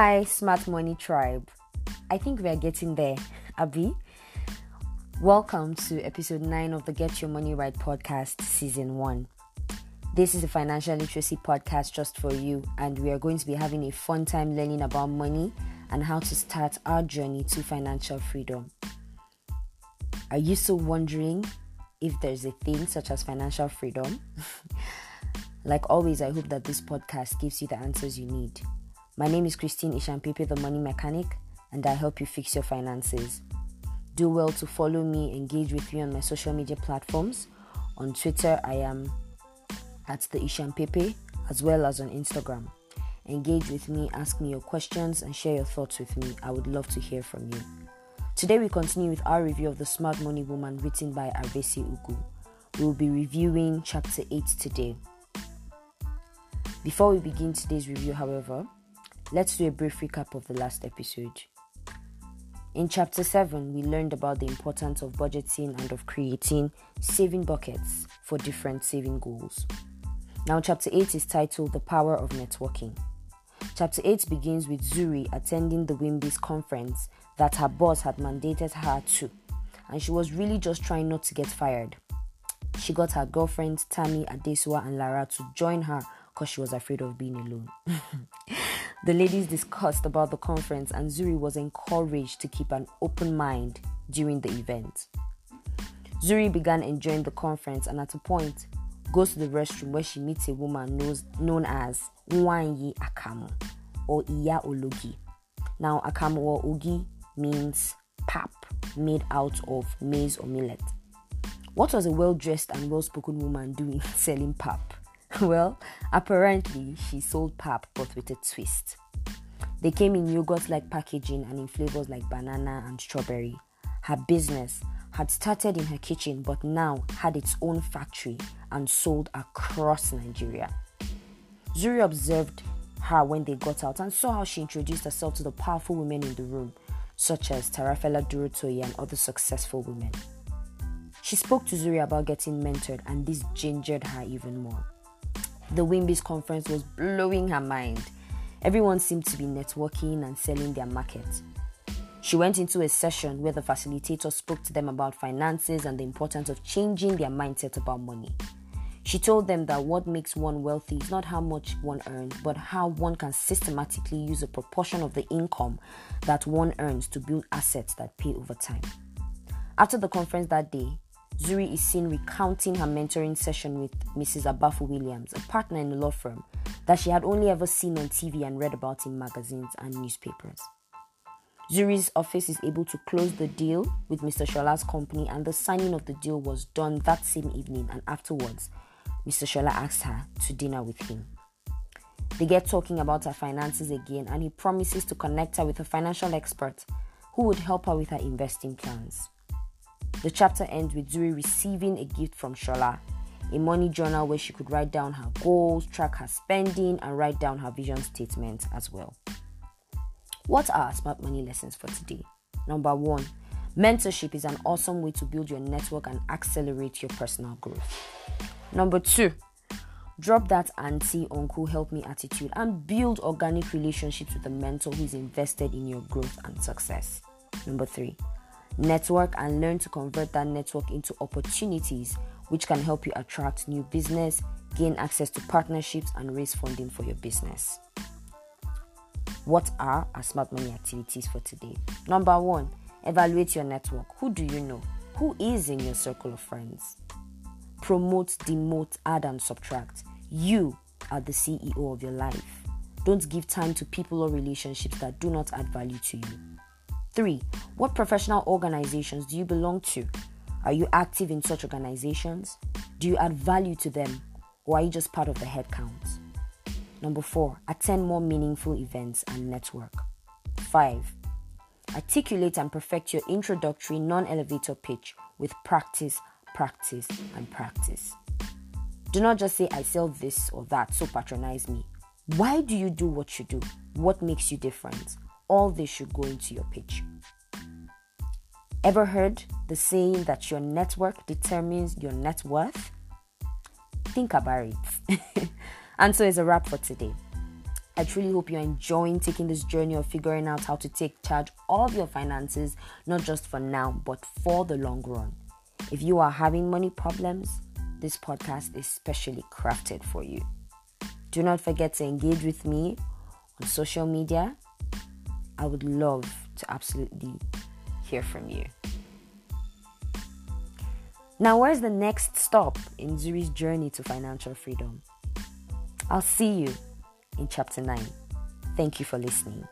Hi, Smart Money Tribe. I think we are getting there, Abby. Welcome to episode 9 of the Get Your Money Right podcast, season 1. This is a financial literacy podcast just for you, and we are going to be having a fun time learning about money and how to start our journey to financial freedom. Are you still wondering if there's a thing such as financial freedom? like always, I hope that this podcast gives you the answers you need. My name is Christine Ishampepe, the money mechanic, and I help you fix your finances. Do well to follow me, engage with me on my social media platforms. On Twitter, I am at the Ishampepe, as well as on Instagram. Engage with me, ask me your questions, and share your thoughts with me. I would love to hear from you. Today, we continue with our review of The Smart Money Woman written by Arese Ugwu. We will be reviewing chapter 8 today. Before we begin today's review, however, Let's do a brief recap of the last episode. In chapter 7, we learned about the importance of budgeting and of creating saving buckets for different saving goals. Now, chapter 8 is titled The Power of Networking. Chapter 8 begins with Zuri attending the WIMBIZ conference that her boss had mandated her to, and she was really just trying not to get fired. She got her girlfriends Tammy, Adesua, and Lara to join her because she was afraid of being alone. The ladies discussed about the conference, and Zuri was encouraged to keep an open mind during the event. Zuri began enjoying the conference and at a point goes to the restroom where she meets a woman knows, known as Nwanyi Akamu or Iya Ologi. Now, Akamu or Ogi means pap made out of maize or millet. What was a well dressed and well spoken woman doing selling pap? well, apparently she sold pap but with a twist. They came in yogurt like packaging and in flavors like banana and strawberry. Her business had started in her kitchen but now had its own factory and sold across Nigeria. Zuri observed her when they got out and saw how she introduced herself to the powerful women in the room, such as Tara Fela-Durotoye and other successful women. She spoke to Zuri about getting mentored, and this gingered her even more. The WIMBIZ conference was blowing her mind. Everyone seemed to be networking and selling their market. She went into a session where the facilitator spoke to them about finances and the importance of changing their mindset about money. She told them that what makes one wealthy is not how much one earns, but how one can systematically use a proportion of the income that one earns to build assets that pay over time. After the conference that day, Zuri is seen recounting her mentoring session with Mrs. Abafu Williams, a partner in the law firm that she had only ever seen on TV and read about in magazines and newspapers. Zuri's office is able to close the deal with Mr. Shola's company, and the signing of the deal was done that same evening. And afterwards, Mr. Shola asks her to dinner with him. They get talking about her finances again, and he promises to connect her with a financial expert who would help her with her investing plans. The chapter ends with Zuri receiving a gift from Shola, a money journal where she could write down her goals, track her spending, and write down her vision statement as well. What are smart money lessons for today? Number one, mentorship is an awesome way to build your network and accelerate your personal growth. Number two, drop that auntie, uncle, help me attitude and build organic relationships with a mentor who is invested in your growth and success. Number three, Network and learn to convert that network into opportunities which can help you attract new business, gain access to partnerships, and raise funding for your business. What are our smart money activities for today? Number one, evaluate your network. Who do you know? Who is in your circle of friends? Promote, demote, add, and subtract. You are the CEO of your life. Don't give time to people or relationships that do not add value to you. Three, what professional organizations do you belong to? Are you active in such organizations? Do you add value to them? Or are you just part of the headcount? Number four, attend more meaningful events and network. Five, articulate and perfect your introductory non elevator pitch with practice, practice, and practice. Do not just say, I sell this or that, so patronize me. Why do you do what you do? What makes you different? All this should go into your pitch. Ever heard the saying that your network determines your net worth? Think about it. and so it's a wrap for today. I truly hope you're enjoying taking this journey of figuring out how to take charge of your finances, not just for now, but for the long run. If you are having money problems, this podcast is specially crafted for you. Do not forget to engage with me on social media. I would love to absolutely hear from you. Now, where's the next stop in Zuri's journey to financial freedom? I'll see you in chapter 9. Thank you for listening.